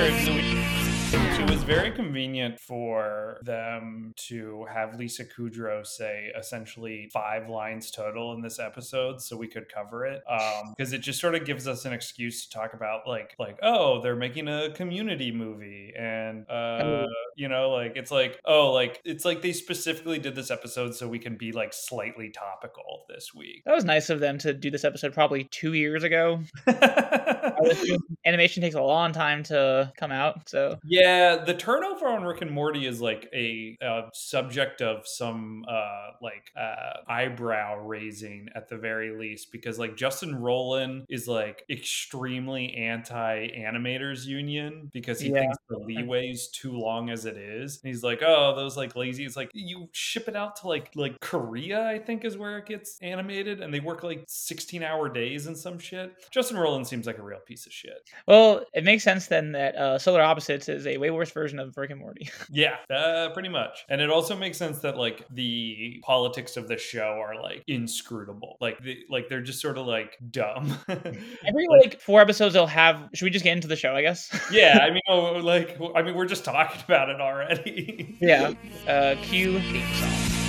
weird. It was very convenient for them to have Lisa Kudrow say essentially five lines total in this episode, so we could cover it. Because um, it just sort of gives us an excuse to talk about like like oh they're making a community movie and uh, you know like it's like oh like it's like they specifically did this episode so we can be like slightly topical this week. That was nice of them to do this episode probably two years ago. animation takes a long time to come out, so yeah, the turnover on Rick and Morty is like a, a subject of some uh like uh eyebrow raising at the very least because like Justin Roiland is like extremely anti animators union because he yeah. thinks the leeway is too long as it is. And he's like, oh, those like lazy. It's like you ship it out to like like Korea, I think is where it gets animated, and they work like 16 hour days and some shit. Justin Roiland seems like a real piece of shit. Well, it makes sense then that uh, Solar Opposites is a way worse version of Rick and Morty. yeah, uh, pretty much. And it also makes sense that like the politics of the show are like inscrutable. Like the, like they're just sort of like dumb. Every like, like, four episodes they'll have. Should we just get into the show? I guess. yeah, I mean, oh, like I mean, we're just talking about it already. yeah. Uh, cue theme song.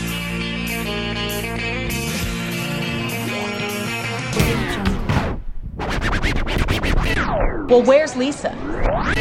Well, where's Lisa? Lisa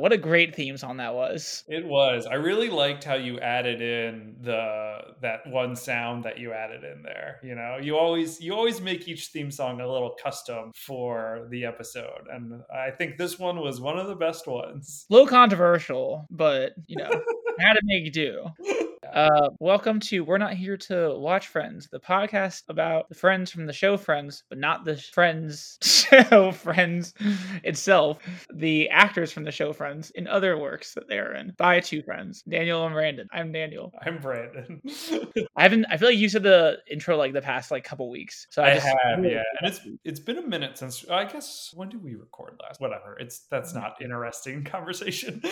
what a great theme song that was. It was. I really liked how you added in the that one sound that you added in there. You know, you always you always make each theme song a little custom for the episode. And I think this one was one of the best ones. A little controversial, but you know, had to make do. Uh, welcome to We're Not Here to Watch Friends, the podcast about the friends from the show Friends, but not the Friends show Friends itself, the actors from the show Friends in other works that they are in by two friends, Daniel and Brandon. I'm Daniel. I'm Brandon. I haven't. I feel like you said the intro like the past like couple weeks. So I, I just, have, yeah. And it's it's been a minute since I guess when did we record last? Whatever. It's that's not interesting conversation.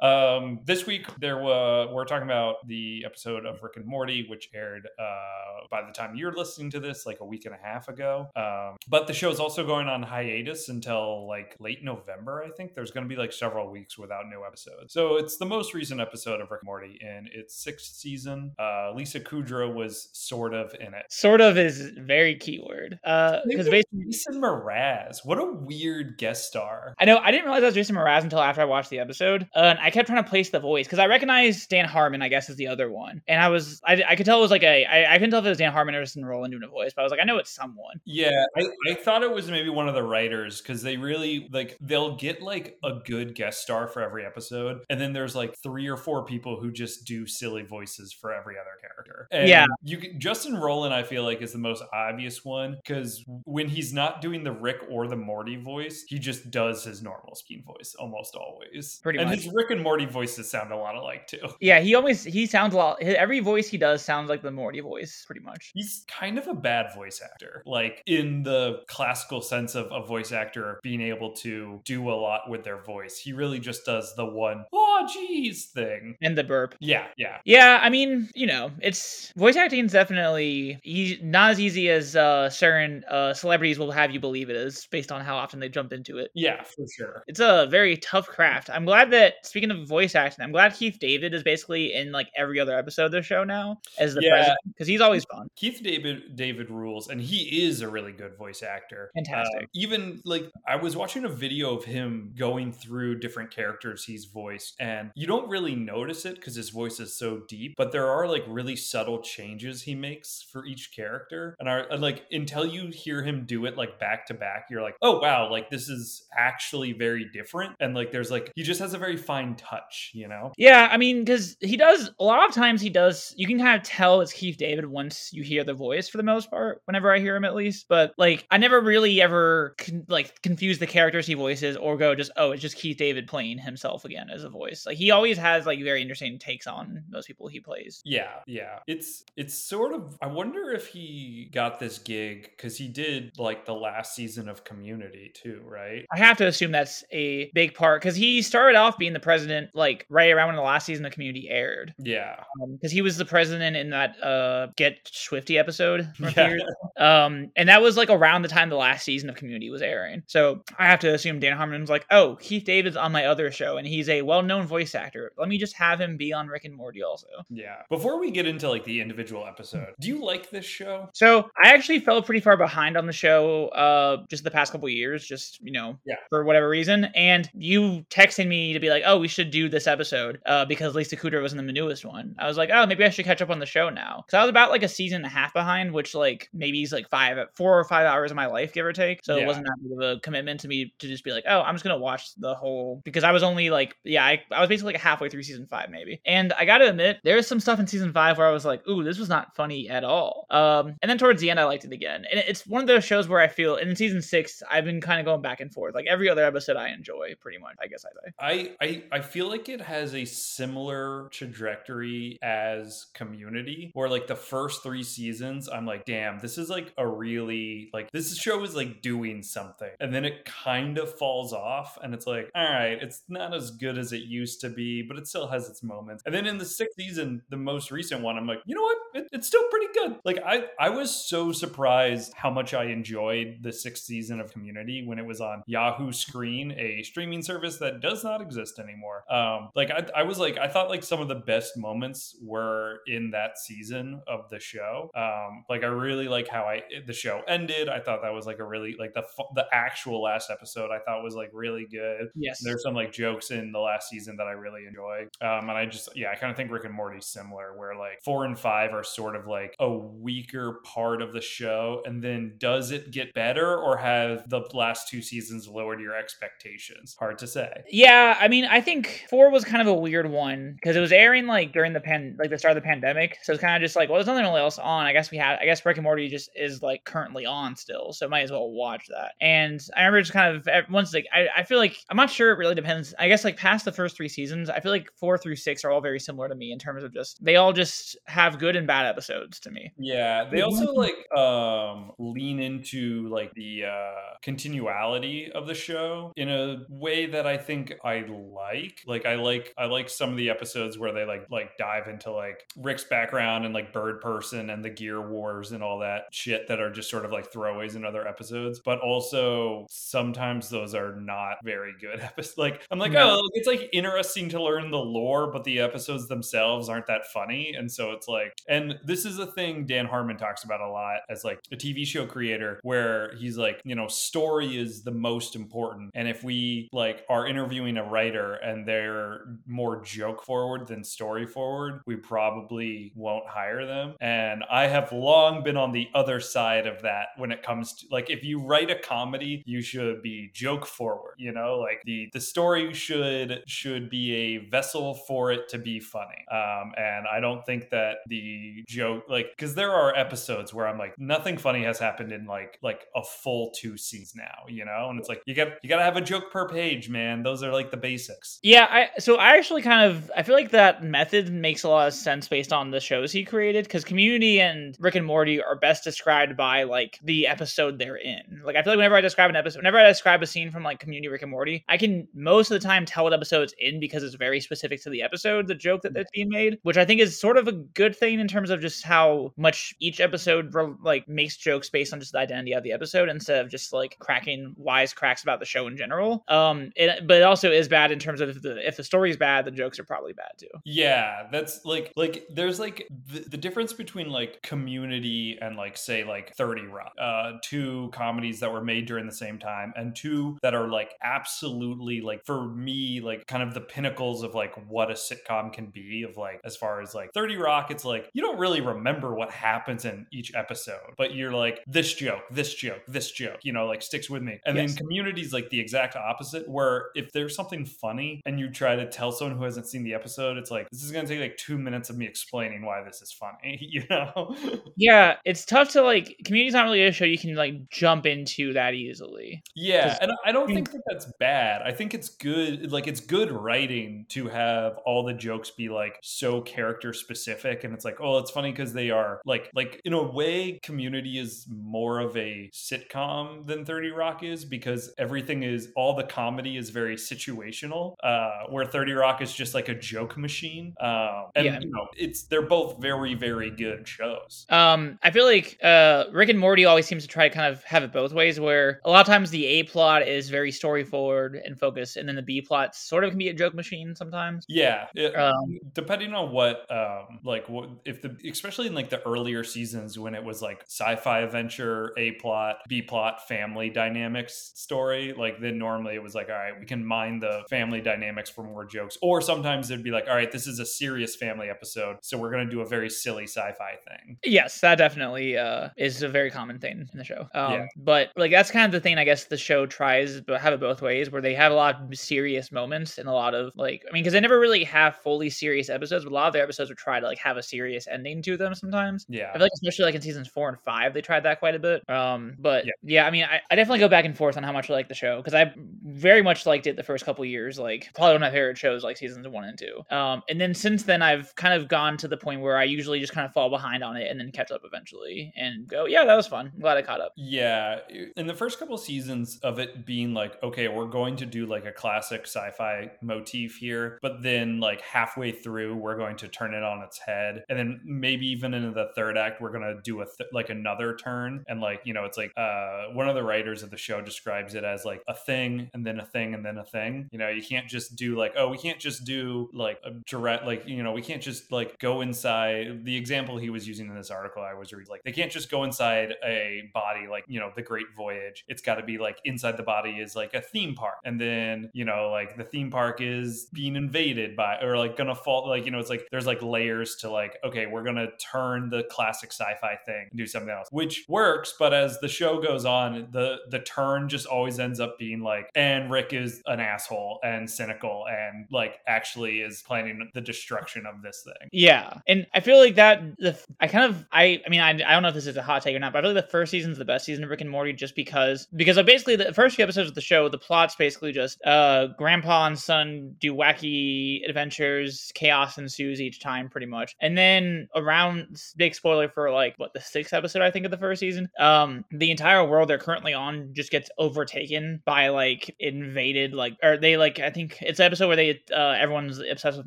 um, this week there were we're talking about the episode of Rick and Morty, which aired uh, by the time you're listening to this, like a week and a half ago. Um, but the show is also going on hiatus until like late November, I think. There's going to be like several weeks without new episodes. So it's the most recent episode of Rick and Morty in its sixth season. Uh, Lisa Kudrow was sort of in it. Sort of is very keyword. Because uh, basically, Jason Mraz, what a weird guest star. I know. I didn't realize that was Jason Mraz until after I watched the episode, uh, and I kept trying to place the voice because I recognize Dan Harmon. I guess is the the other one. And I was, I, I could tell it was like a, I, I couldn't tell if it was Dan Harmon or Justin Roiland doing a voice, but I was like, I know it's someone. Yeah, I, I thought it was maybe one of the writers because they really like they'll get like a good guest star for every episode, and then there's like three or four people who just do silly voices for every other character. And yeah, you Justin Roiland, I feel like is the most obvious one because when he's not doing the Rick or the Morty voice, he just does his normal speed voice almost always. Pretty and much. his Rick and Morty voices sound a lot alike too. Yeah, he always he sounds a lot. Every voice he does sounds like the Morty voice, pretty much. He's kind of a bad voice actor, like in the classical sense of a voice actor being able to do a lot with their voice. He really just does the one, oh, geez thing. And the burp. Yeah, yeah. Yeah, I mean, you know, it's voice acting is definitely e- not as easy as uh, certain uh, celebrities will have you believe it is based on how often they jump into it. Yeah, for sure. It's a very tough craft. I'm glad that, speaking of voice acting, I'm glad Keith David is basically in like every other episode of the show now as the yeah. president because he's always fun. Keith David David rules, and he is a really good voice actor. Fantastic. Uh, even like I was watching a video of him going through different characters he's voiced, and you don't really notice it because his voice is so deep, but there are like really subtle changes he makes for each character, and are and, like until you hear him do it like back to back, you're like, oh wow, like this is actually very different, and like there's like he just has a very fine touch, you know? Yeah, I mean, because he does a lot of times he does. You can kind of tell it's Keith David once you hear the voice for the most part. Whenever I hear him, at least. But like, I never really ever con- like confuse the characters he voices or go just oh, it's just Keith David playing himself again as a voice. Like he always has like very interesting takes on those people he plays. Yeah, yeah. It's it's sort of. I wonder if he got this gig because he did like the last season of Community too, right? I have to assume that's a big part because he started off being the president like right around when the last season of Community aired. Yeah, because he was the president in that uh Get Swifty episode. from a few Yeah. Um, and that was like around the time the last season of Community was airing. So I have to assume Dan Harmon was like, "Oh, Keith David's on my other show, and he's a well-known voice actor. Let me just have him be on Rick and Morty also." Yeah. Before we get into like the individual episode, do you like this show? So I actually fell pretty far behind on the show uh just the past couple years, just you know, Yeah. for whatever reason. And you texted me to be like, "Oh, we should do this episode," uh, because Lisa Kudrow was in the newest one. I was like, "Oh, maybe I should catch up on the show now," because I was about like a season and a half behind, which like maybe is like five, four or five hours of my life, give or take. So Yeah. it wasn't that big of a commitment to me to just be like, "Oh, I'm just gonna watch the whole," because I was only like, yeah, I, I was basically like halfway through season five maybe, and I gotta admit, there's some stuff in season five where I was like, "Ooh, this was not funny at all." Um, and then towards the end, I liked it again, and it's one of those shows where I feel, in season six, I've been kind of going back and forth. Like every other episode, I enjoy pretty much. I guess I say. I, I I feel like it has a similar trajectory as Community, where like the first three seasons, I'm like, damn, this is like a really like this show is like doing something, and then it kind of falls off, and it's like, all right, it's not as good as it used to be, but it still has its moments. And then in the sixth season, the most recent one, I'm like, you know what, it, it's still pretty good. Like I I was so surprised how much I enjoyed the sixth season of Community when it was on Yahoo Screen, a streaming service that does not exist anymore. Um, like I, I was like, I thought like some of the best moments were in that season of the show. Um, like I really like how I the show ended. I thought that was like a really like the the actual last episode. I thought was like really good. Yes. There's some like jokes in the last season that I really enjoy. Um, and I just, yeah, I kind of think Rick and Morty's similar, where like four and five are sort of like a weaker part of the show. And then does it get better or have the last two seasons lowered your expectations? Hard to say. Yeah, I mean, I think four was kind of a weird one because it was airing like during the pan, like the start of the pandemic. So it's kind of just like, well, there's nothing really else on. I guess we had, I guess Rick and Morty just is like currently on still, so might as well watch that. And I remember just kind of once like I, I feel like I'm not sure. It really depends. I guess like past the first three seasons, I feel like four through six are all very similar to me in terms of just they all just have good and bad episodes to me. Yeah, they also like um lean into like the uh continuality of the show in a way that I think I like. Like I like I like some of the episodes where they like like dive into like Rick's background and like Bird Person and the Gear Wars and all that shit that are just sort of like throwaways in other episodes. But also sometimes those are not very good episodes. Like I'm like, No. oh, it's like interesting to learn the lore, but the episodes themselves aren't that funny. And so it's like, and this is a thing Dan Harmon talks about a lot as like a TV show creator, where he's like, you know, story is the most important. And if we like are interviewing a writer and they're more joke forward than story forward, we probably won't hire them. And I have long been on the other side of that when it comes to like if you write a comedy, you should be joke forward, you know, like the the story should should be a vessel for it to be funny. Um and I don't think that the joke like cuz there are episodes where I'm like nothing funny has happened in like like a full two scenes now, you know? And it's like you got you got to have a joke per page, man. Those are like the basics. Yeah, I so I actually kind of I feel like that method makes a lot of sense based on the shows he created because Community and Rick and Morty are best described by like the episode they're in. Like I feel like whenever I describe an episode, whenever I describe a scene from like Community, Rick and Morty, I can most of the time tell what episode it's in because it's very specific to the episode, the joke that that's being made, which I think is sort of a good thing in terms of just how much each episode like makes jokes based on just the identity of the episode instead of just like cracking wise cracks about the show in general. Um, it, but it also is bad in terms of if the if the story is bad, the jokes are probably bad too. Yeah, that's like like there's like the, the difference between like community and like say like 30 Rock. Uh two comedies that were made during the same time and two that are like absolutely like for me like kind of the pinnacles of like what a sitcom can be of like as far as like 30 Rock it's like you don't really remember what happens in each episode, but you're like this joke, this joke, this joke, you know, like sticks with me. And Yes. then community's like the exact opposite where if there's something funny and you try to tell someone who hasn't seen the episode, it's like this is gonna take like two minutes of me explaining why this is funny, you know? Yeah, it's tough to like. Community's not really a show you can like jump into that easily. Yeah, and I don't think that that's bad. I think it's good. Like it's good writing to have all the jokes be like so character specific, and it's like, oh, it's funny because they are like like in a way, Community is more of a sitcom than Thirty Rock is because everything is all the comedy is very situational. Uh, where Thirty Rock is just like a joke machine. Um, and Yeah. you know, it's they're both very very good shows. Um, I feel like uh, Rick and Morty always seems to try to kind of have it both ways, where a lot of times the A plot is very story forward and focused, and then the B plot sort of can be a joke machine sometimes. Yeah, it- Um, depending on what, um, like, what if the, especially in like the earlier seasons when it was like sci-fi adventure, a plot, b plot, family dynamics story, like then normally it was like, all right, we can mine the family dynamics for more jokes, or sometimes it'd be like, all right, this is a serious family episode, so we're gonna do a very silly sci-fi thing. Yes, that definitely uh, is a very common thing in the show. Um, Yeah. But like that's kind of the thing I guess the show tries to have it both ways, where they have a lot of serious moments and a lot of like I mean, because they never really have fully serious episodes, but a lot of their episodes would try to like have a serious ending to them sometimes. Yeah, I feel like especially like in seasons four and five, they tried that quite a bit. Um, but Yeah. yeah, I mean, I, I definitely go back and forth on how much I like the show because I very much liked it the first couple years. Like probably one of my favorite shows, like seasons one and two. Um, and then since then, I've kind of gone to the point where I usually just kind of fall behind on it and then catch up eventually and go, yeah, that was fun. I'm glad I caught up. Yeah, in the first couple seasons of it being like, okay, we're going to do like a classic sci-fi motif here, but then like halfway through, we're going to turn it on its head, and then maybe even in the third act, we're gonna do a th- like another turn, and like you know, it's like uh, one of the writers of the show describes it as like a thing, and then a thing, and then a thing. You know, you can't just do like, oh, we can't just do like a direct, like you know, we can't just like go inside. The example he was using in this article I was reading, like they can't just go inside a body like you know the Great Voyage. It's got to be like inside the body is like a theme park, and then you know like the theme park is being invaded by or like gonna fall. Like you know it's like there's like layers to like okay we're gonna turn the classic sci-fi thing and do something else, which works. But as the show goes on, the the turn just always ends up being like and Rick is an asshole and cynical and like actually is planning the destruction of this thing. Yeah, and I feel like that the I kind of I I mean I, I don't know if this is a hot take or not, but I feel like the first season's the best season of Rick and Morty just because because basically the first few episodes of the show the plot's basically just uh grandpa and son do wacky adventures, chaos ensues each time pretty much, and then around big spoiler for like what the sixth episode I think of the first season, um the entire world they're currently on just gets overtaken by like invaded like or they like I think it's episode where they uh everyone's obsessed with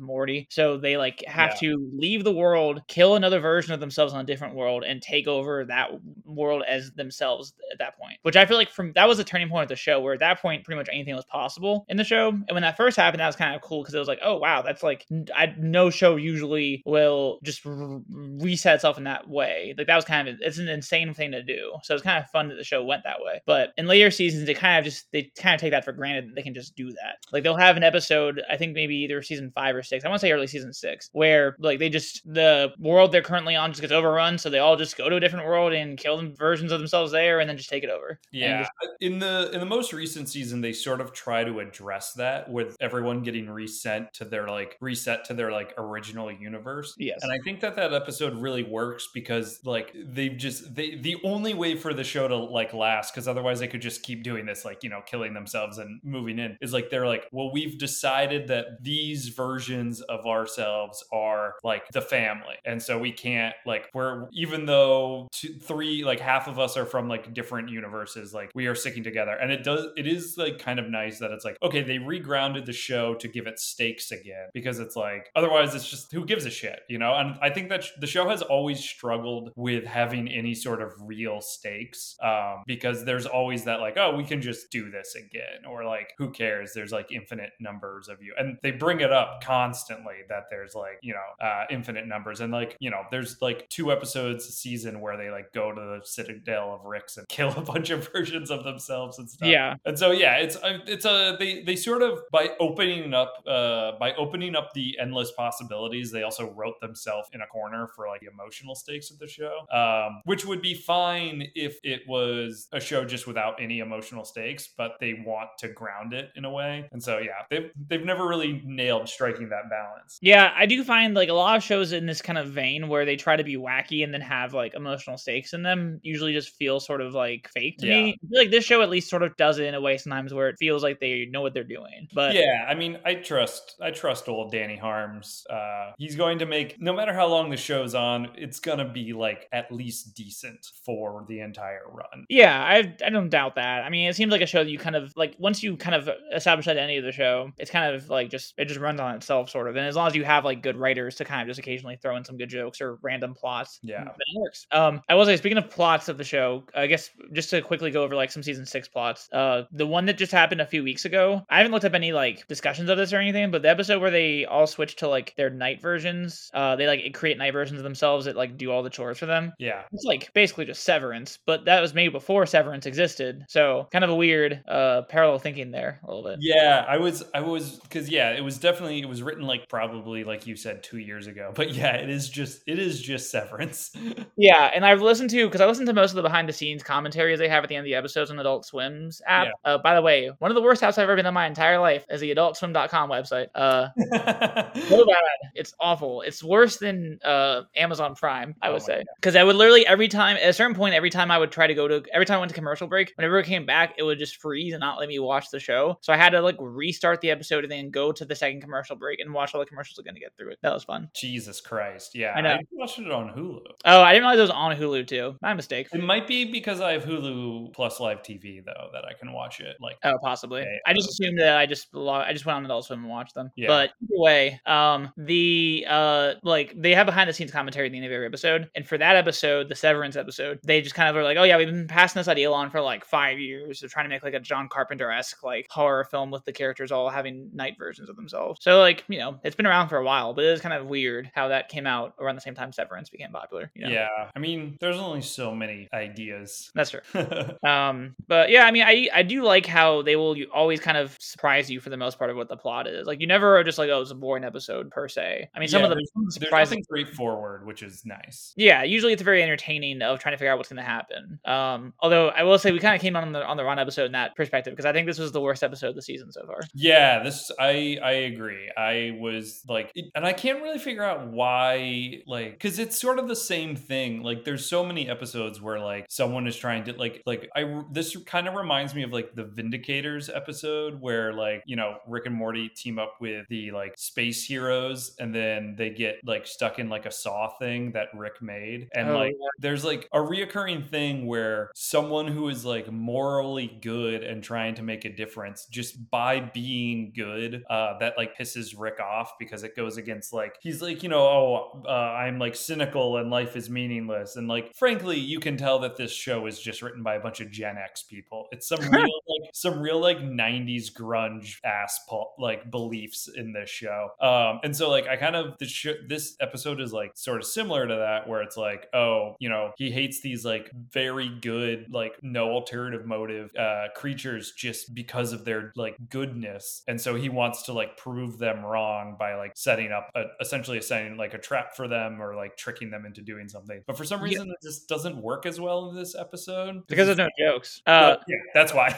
Morty, so they like have Yeah. to leave the world, kill another version of themselves on a different world, and take over that world as themselves at that point. Which I feel like from that was a turning point of the show, where at that point pretty much anything was possible in the show. And when that first happened, that was kind of cool because it was like, oh wow, that's like I, no show usually will just r- reset itself in that way. Like that was kind of it's an insane thing to do. So it's kind of fun that the show went that way. But in later seasons, they kind of just they kind of take that for granted that they can just do that. Like they'll have an episode, I think maybe either season five or six. I want to say early season six, where like they just the world they're currently on just gets overrun, so they all just go to a different world and kill them versions of themselves there, and then just take it over. Yeah, just- in the in the most recent season, they sort of try to address that with everyone getting reset to their like reset to their like original universe. yes. And I think that that episode really works because like they've just they the only way for the show to like last because otherwise they could just keep doing this like you know killing themselves and moving in is like they're like well we've decided that these versions of ourselves are like the family. And so we can't like we're even though two, three like half of us are from like different universes like we are sticking together. And it does it is like kind of nice that it's like okay they regrounded the show to give it stakes again because it's like otherwise it's just who gives a shit you know? And i think that sh- the show has always struggled with having any sort of real stakes um, because there's always that like oh we can just do this again or like who cares? There's like infinite numbers of you. And they bring it up constantly that there's like you know uh, infinite numbers. And like you know there's like two episodes a season where they like go to the citadel of ricks and kill a bunch of versions of themselves and stuff. Yeah. and so yeah it's uh, it's a they they sort of by opening up uh by opening up the endless possibilities they also wrote themselves in a corner for like the emotional stakes of the show um which would be fine if it was a show just without any emotional stakes but they want to ground it in a way. And so yeah they've they've never really nailed striking that balance Yeah, I do find like a lot of shows in this kind of vein where they try to be wacky and then have like emotional stakes in them usually just feel sort of like fake to Yeah. me. I feel like this show at least sort of does it in a way sometimes where it feels like they know what they're doing. But yeah, I mean, I trust I trust old Danny Harms. Uh, he's going to make no matter how long the show's on, it's gonna be like at least decent for the entire run. Yeah, I I don't doubt that. I mean, it seems like a show that you kind of like once you kind of establish that any of the show, it's kind of like just it just runs on itself sort of. And as long as you have like good writers to kind of just occasionally throw in some good jokes or random plots. Yeah. it works. Um, I will say, speaking of plots of the show, I guess just to quickly go over like some season six plots. Uh, the one that just happened a few weeks ago. I haven't looked up any like discussions of this or anything, but the episode where they all switch to like their night versions, uh, they like create night versions of themselves that like do all the chores for them. Yeah. It's like basically just Severance, but that was made before Severance existed. So kind of a weird uh parallel thinking there a little bit. Yeah, I was, I was, because yeah, it was definitely, it was written like probably like you said two years ago. But yeah, it is just, it is just Severance. Yeah, and I've listened to because I listened to most of the behind the scenes commentaries they have at the end of the episodes on Adult Swim's app. Yeah. Uh, by the way, one of the worst apps I've ever been in my entire life is the AdultSwim.com website. Uh, so bad, it's awful. It's worse than uh, Amazon Prime, I Oh would my say, because I would literally every time at a certain point, every time I would try to go to, every time I went to commercial break, whenever it came back, it would just freeze and not let me watch the show. So I had to like restart the episode and then go to the second commercial break and watch all the commercials again to get through it. That was fun. Jesus Christ. Yeah. I know. I watched it on Hulu. Oh, I didn't realize it was on Hulu too. My mistake. It might be because I have Hulu plus live TV though that I can watch it. Like, Oh, possibly. Okay, I just assumed that I just lo- I just went on Adult Swim and watched them. Yeah. But either way, um, the uh, like they have behind the scenes commentary at the end of every episode, and for that episode, the Severance episode, they just kind of are like, oh yeah, we've been passing this idea on for like five years. They're trying to make like a John Carpenter esque like horror film with the characters all having night versions of themselves. So like you know, it's been around for a while, but it is kind of weird how that came out around the same time Severance became popular. You know? yeah. I mean, there's only so many ideas. That's true. Um, but yeah, I mean, I I do like how they will always kind of surprise you for the most part of what the plot is. Like you never are just like, oh, it's a boring episode per se. I mean, some Yeah, of the there's, some there's surprising. straightforward, which is nice. Yeah, usually it's very entertaining of trying to figure out what's going to happen. Um, although I will say we kind of came on the on the wrong episode in that perspective because I think this was the worst episode of the season so far. Yeah, this I I agree. I was like, and I can't really figure out why, like, because it's sort of the same thing. Like, there's so many episodes where like someone is trying to like like I this kind of reminds me of like the Vindicators episode where like you know Rick and Morty team up with the like space heroes and then they get like stuck in like a saw thing that Rick made and Oh, like yeah. there's like a reoccurring thing where someone who is like morally good and trying to make a difference just by being good uh that like pisses rick off because it goes against like he's like you know oh uh, i'm like cynical and life is meaningless. And like frankly you can tell that this show is just written by a bunch of gen x people. It's some real like some real like 90s grunge ass like beliefs in this show. Um and so like i kind of this sh- this episode is like sort of similar to that where it's like oh you know he hates these like very good like no alternative motive uh creatures just because of their like goodness. And so he wants to like prove them wrong by like setting up a, essentially setting like a trap for them or like tricking them into doing something but for some Yeah. reason it just doesn't work as well in this episode Because there's no jokes. Uh, uh, yeah that's why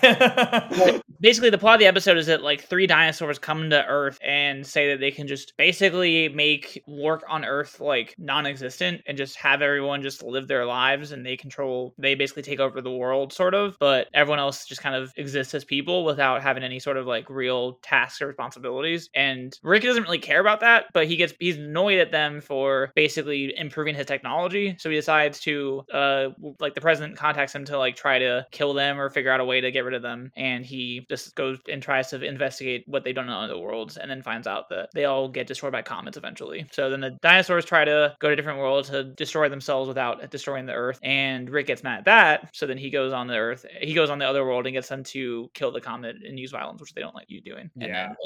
Well, basically the plot of the episode is that like three dinosaurs come to earth and say that they can just basically make work on earth like non-existent and just have everyone just live their lives and they control they basically take over the world sort of but everyone else just kind of exists as people without having any sort of like real tasks or responsibilities and rick doesn't really care about that but he gets he's annoyed at them for basically improving his technology. So he decides to uh like the president contacts him to like try to kill them or figure out a way to get rid of them and he just goes and tries to investigate what they don't know in the worlds and then finds out that they all get destroyed by comets eventually. So then the dinosaurs try to go to different worlds to destroy themselves without destroying the earth and rick gets mad at that. So then he goes on the earth he goes on the other world and gets them to kill the comet and use violence which they don't like you doing. And Yeah. then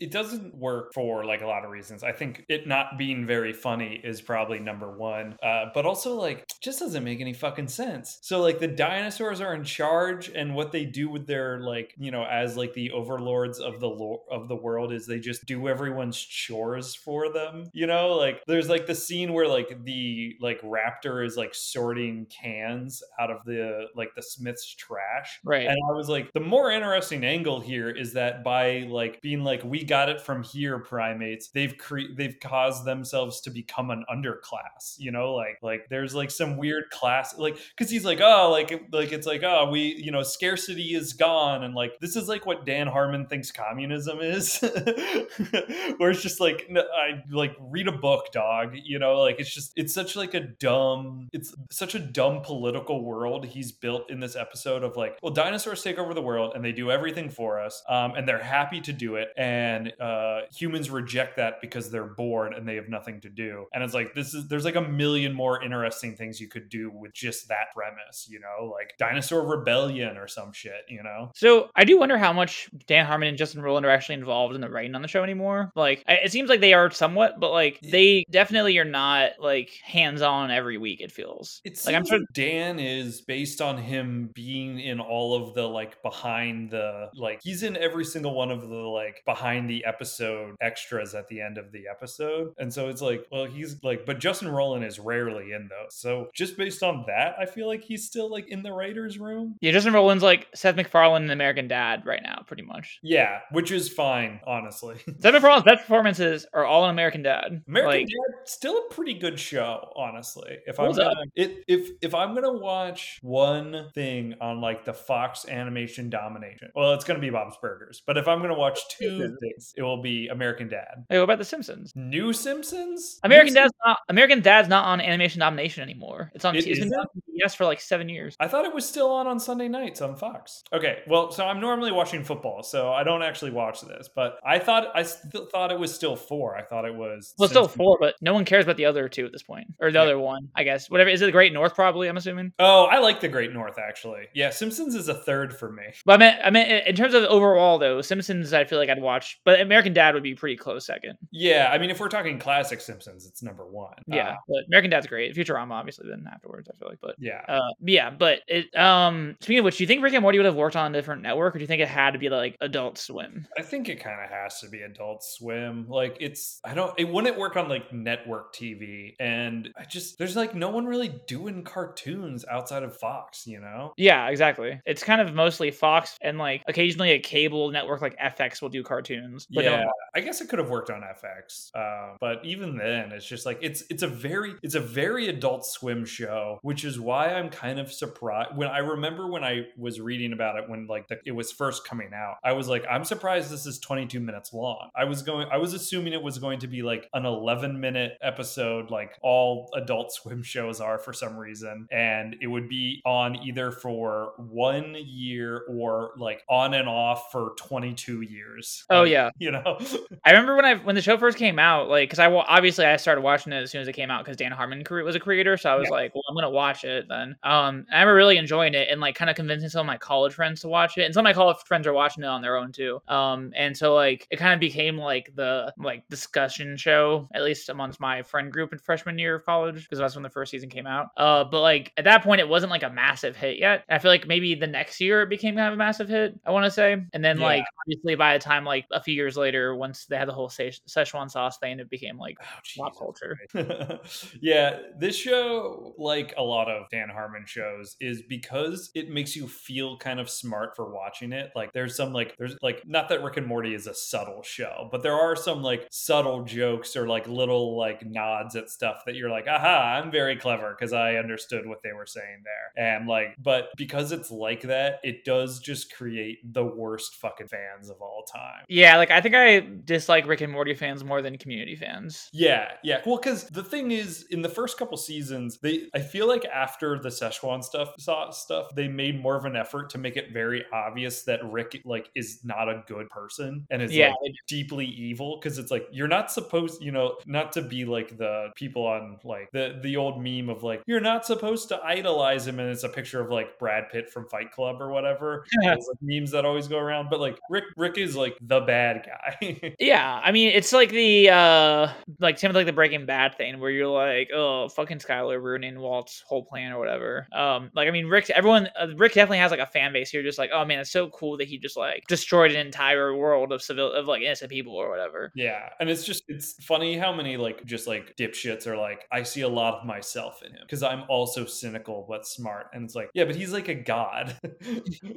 it, it doesn't work for like a lot of reasons. I think it not being very funny is probably number one. Uh, but also like just doesn't make any fucking sense. So like the dinosaurs are in charge and what they do with their like, you know, as like the overlords of the lo- of the world is they just do everyone's chores for them. You know, like there's like the scene where like the like raptor is like sorting cans out of the like the Smith's trash. right And I was like, the more interesting angle here is that by like being like, we got it from here, primates, they've cre- they've caused themselves to become an underclass. You know, like like there's like some weird class, like because he's like, oh, like like it's like, oh, we you know, scarcity is gone, and like this is like what Dan Harmon thinks communism is, where it's just like i like read a book, dog. You know, like it's just it's such like a dumb, it's such a dumb political world he's built in this episode of like, well, dinosaurs take over the world and they do everything for us, um, and they're happy to do it, and uh, humans reject that because they're bored and they have nothing to do. And it's like this is there's like a million more interesting things you could do with just that premise, you know, like dinosaur rebellion or some shit, you know. So I do wonder how much Dan Harmon and Justin Roiland are actually involved in the writing on the show anymore. Like it seems like they are somewhat, but like they definitely are not like hands on every week. It feels it's like I'm sure. Dan is based on him being in all of the like behind the like he's in every single one of the like behind the episode extras at the end of the episode. And so it's like, well, he's like, but Justin Roiland is rarely in those. So just based on that, I feel like he's still like in the writer's room. Yeah, Justin Roiland's like Seth MacFarlane and American Dad right now, pretty much. Yeah, which is fine, honestly. Seth MacFarlane's best performances are all in American Dad. American like, Dad still a pretty good show, honestly. If I'm gonna, it, if if I'm gonna watch one thing on like the Fox animation domination, well, it's gonna be Bob's Burgers. But if I'm gonna watch two things, it will be American Dad. Hey, what about The Simpsons? New Simpsons. American New Dad's not American Dad's not on animation domination anymore. It's on. It it's been isn't? on TBS for like seven years. I thought it was still on on Sunday nights on Fox. Okay, well, so I'm normally watching football, so I don't actually watch this, but I thought I still thought it was still four. I thought it was. Well, still four, but no one cares about the other two at this point, or the Yeah. other one, I guess. Whatever is it, the Great North? Probably, I'm assuming. Oh, I like the Great North actually. Yeah, Simpsons is a third for me. But I mean, I mean, in terms of overall though, Simpsons, I feel like I'd watch, but American Dad would be pretty close second. Yeah, I mean, if we're talking classic Simpsons, it's number one. Yeah, Uh, but American Dad's great. Futurama, obviously, then afterwards, I feel like. But yeah. uh, yeah, but it. Um, speaking of which, do you think Rick and Morty would have worked on a different network, or do you think it had to be like Adult Swim? I think it kind of has to be Adult Swim. Like, it's I don't. It wouldn't work on like network TV, and I just there's like no one really doing cartoons outside of Fox. You know? Yeah, exactly. It's kind of mostly Fox and like occasionally a cable network like FX will do cartoons. But yeah, no, I guess it could have worked on FX, uh, but even then, it's just like it's it's a very it's a very Adult Swim show, which is why I'm kind of surprised. When I remember when I was reading about it when like the, it was first coming out, I was like, I'm surprised this is 22 minutes long. I was going, I was assuming it was going to be like an 11 minute episode, like all Adult Swim shows are for some reason, and it would be on either for one year or like on and off for 22 years. Oh, Like, yeah. you know. I remember when I when the show first came out, like because I obviously I started watching it as soon as it came out because Dan Harmon was a creator, so I was Yeah. like, well, I'm gonna watch it then. Um, I remember really enjoying it and like kind of convincing some of my college friends to watch it, and some of my college friends are watching it on their own too. Um, and so like it kind of became like the like discussion show at least amongst my friend group in freshman year of college because that's when the first season came out. Uh, but like at that point it wasn't like a massive hit yet. I feel like maybe the next year it became kind of a massive hit. I want to say, and then Yeah. like obviously by the time like a few years later, once they had the whole Szechuan sauce thing, it became like Oh, pop culture. Yeah, this show, like a lot of Dan Harmon shows, is because it makes you feel kind of smart for watching it. Like there's some like there's like not that Rick and Morty is a subtle show, but there are some like subtle jokes or like little like nods at stuff that you're like, aha, I'm very clever because I understood what they were saying there. And like, but because it's like that, it does just create the worst fucking fans of all time. Yeah, like I think I dislike Rick and Morty fans more than Community fans. Yeah, yeah. Well, because the thing is, in the first couple seasons, they I feel like after the Szechuan stuff saw stuff, they made more of an effort to make it very obvious that Rick like is not a good person and is Yeah, like deeply evil. Because it's like you're not supposed, you know, not to be like the people on like the the old meme of like you're not supposed to idolize him, and it's a picture of like Brad Pitt from Fight Club or whatever. Those, like, memes that always go around, but like Rick Rick is like the bad guy. Yeah, I mean it's like the uh like same with like the Breaking Bad thing where you're like, oh fucking Skyler ruining Walt's whole plan or whatever. Um like I mean Rick everyone uh, Rick definitely has like a fan base here just like, oh man, it's so cool that he just like destroyed an entire world of civil of like innocent people or whatever. Yeah, and it's just it's funny how many like just like dipshits are like I see a lot of myself in him because I'm also cynical but smart, and it's like yeah, but he's like a god.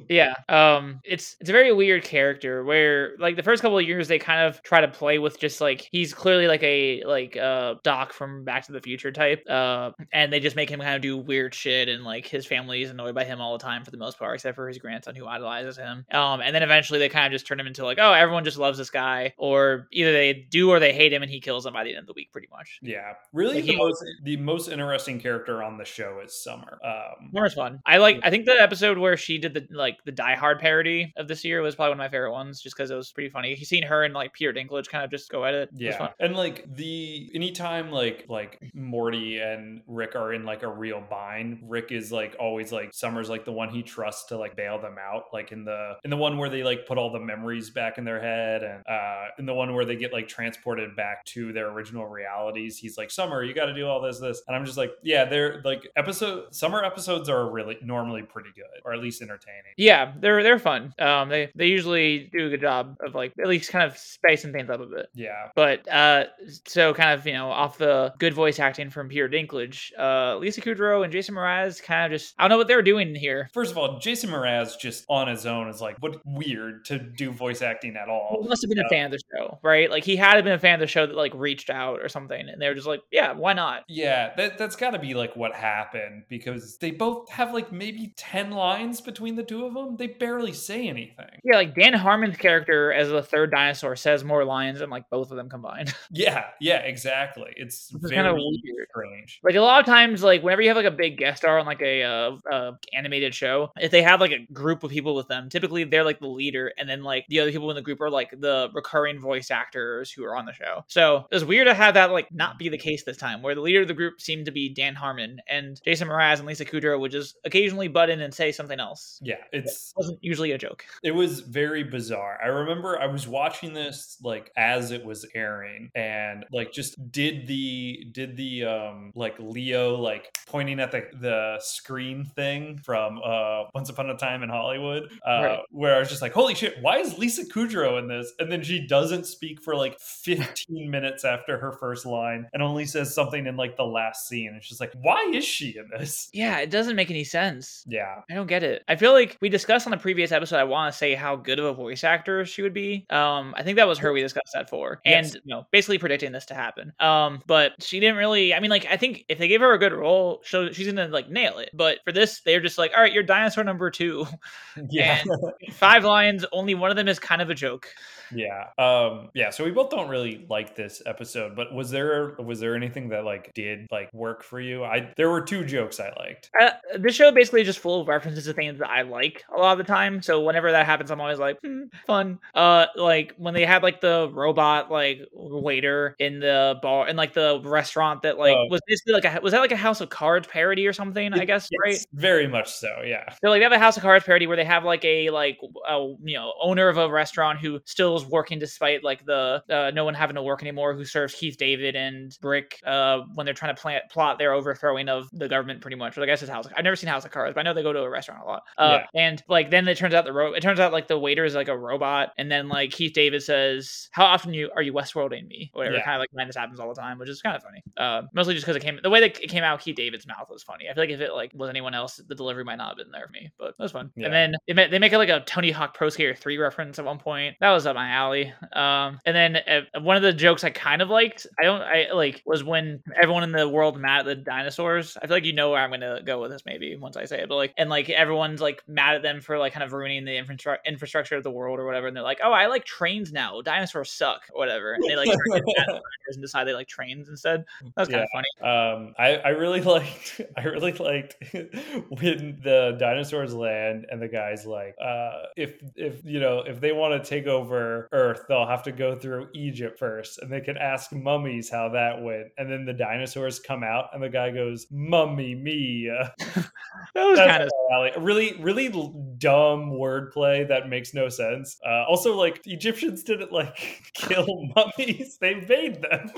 Yeah. Um it's it's a very weird character where like the first couple of years they kind of try to play with just like he's clearly like a like uh doc from Back to the Future type. Uh and they just make him kind of do weird shit, and like his family is annoyed by him all the time for the most part, except for his grandson who idolizes him. Um, and then eventually they kind of just turn him into like, oh, everyone just loves this guy, or either they do or they hate him, and he kills them by the end of the week, pretty much. Yeah, really, Like, the he- most the most interesting character on the show is Summer. Um, Summer's fun. I like. I think the episode where she did the like the Die Hard parody of this year was probably one of my favorite ones, just because it was pretty funny. You seen her and like Peter Dinklage kind of just go at it. Yeah, and like the anytime like like Morty and Rick are in like a real bind, Rick is like always like Summer's like the one he trusts to like bail them out. Like in the in the one where they like put all the memories back in their head, and uh in the one where they get like transported back to their original realities, he's like Summer, you got to do all this this, and I'm just like yeah, they're like episode summer episodes are really normally pretty good or at least entertaining. Yeah, they're they're fun. Um, they they usually do a good job of like at least kind of spacing things up a bit. Yeah, But uh, so kind of you know off the good voice acting from Peter Dinklage, uh, Lisa Kudrow and Jason Mraz kind of just I don't know what they were doing here. First of all, Jason Mraz just on his own is like what weird to do voice acting at all. He must have been a Uh, fan of the show, right? Like he had been a fan of the show that like reached out or something, and they were just like, yeah, why not? Yeah, that that's got to be like what happened because they both have like maybe 10 lines between the two of them. They barely say anything. Yeah, like Dan Harmon's character as the third dinosaur says more lines than like both of them combined. Yeah, yeah, exactly. It's very kinda weird. strange. like a lot of times, like whenever you have like a big guest star on like a uh, uh, animated show, if they have like a group of people with them, typically they're like the leader, and then like the other people in the group are like the recurring voice actors who are on the show. So it was weird to have that like not be the case this time, where the leader of the group seemed to be Dan Harmon, and Jason Mraz and Lisa Kudrow would just occasionally butt in and say something else. Yeah, it's It wasn't usually a joke. it was very bizarre. I remember I was watching this like as it was airing and like just did the did the um like Leo like pointing at the the screen thing from uh Once Upon a Time in Hollywood uh Right. where I was just like holy shit why is Lisa Kudrow in this and then she doesn't speak for like 15 minutes after her first line and only says something in like the last scene and she's like why is she in this Yeah, it doesn't make any sense. yeah I don't get it. I feel like we discussed on the previous episode. I want to say how good of a voice actor she would be. Um, I think that was her we discussed that for, and Yes. you know, basically predicting this to happen. Um, but she didn't really. I mean, like, I think if they gave her a good role, she'll, she's gonna like nail it. But for this, they're just like, all right, you're dinosaur number two. yeah Five lines, only one of them is kind of a joke. Yeah. Um yeah, so we both don't really like this episode, but was there was there anything that like did like work for you? I there were two jokes I liked. Uh, this show basically is just full of references to things that I like a lot of the time. So whenever that happens, I'm always like, hmm, fun. Uh, like when they had like the robot like waiter in the bar in like the restaurant that like Oh. was basically like a was that like a House of Cards parody or something? I guess right. Very much so, yeah. So like they have a House of Cards parody where they have like a like a you know owner of a restaurant who still working despite like the uh, no one having to work anymore who serves Keith David and Brick uh, when they're trying to plant, plot their overthrowing of the government pretty much. Or I guess it's House. Of, I've never seen House of Cards, but I know they go to a restaurant a lot. Uh, And like then it turns out the ro- it turns out like the waiter is like a robot, and then like Keith David says, "How often you are you Westworlding me?" Or whatever. Yeah. Kind of like when this happens all the time, which is kind of funny. Uh, mostly just because it came the way that it came out, Keith David's mouth was funny. I feel like if it like was anyone else, the delivery might not have been there for me, but that was fun. Yeah. And then they make, they make it like a Tony Hawk Pro Skater 3 reference at one point. That was up my alley. Um, and then uh, one of the jokes I kind of liked, I don't, I like, was when everyone in the world mad at the dinosaurs. I feel like you know where I'm going to go with this maybe once I say it, but like, and like everyone's like mad at them for like kind of ruining the infrastructure infrastructure of the world or whatever. And they're like, oh, I like trains now. Dinosaurs suck or whatever. And they like and decide they like trains instead. That was kind of funny. Um, I, I really liked I really liked when the dinosaurs land and the guy's like, uh, if if you know if they want to take over Earth, they'll have to go through Egypt first, and they can ask mummies how that went, and then the dinosaurs come out, and the guy goes, "Mummy me." That was kind of alley. really really dumb wordplay that makes no sense. Uh, also, like the Egyptians didn't like kill mummies; they made them.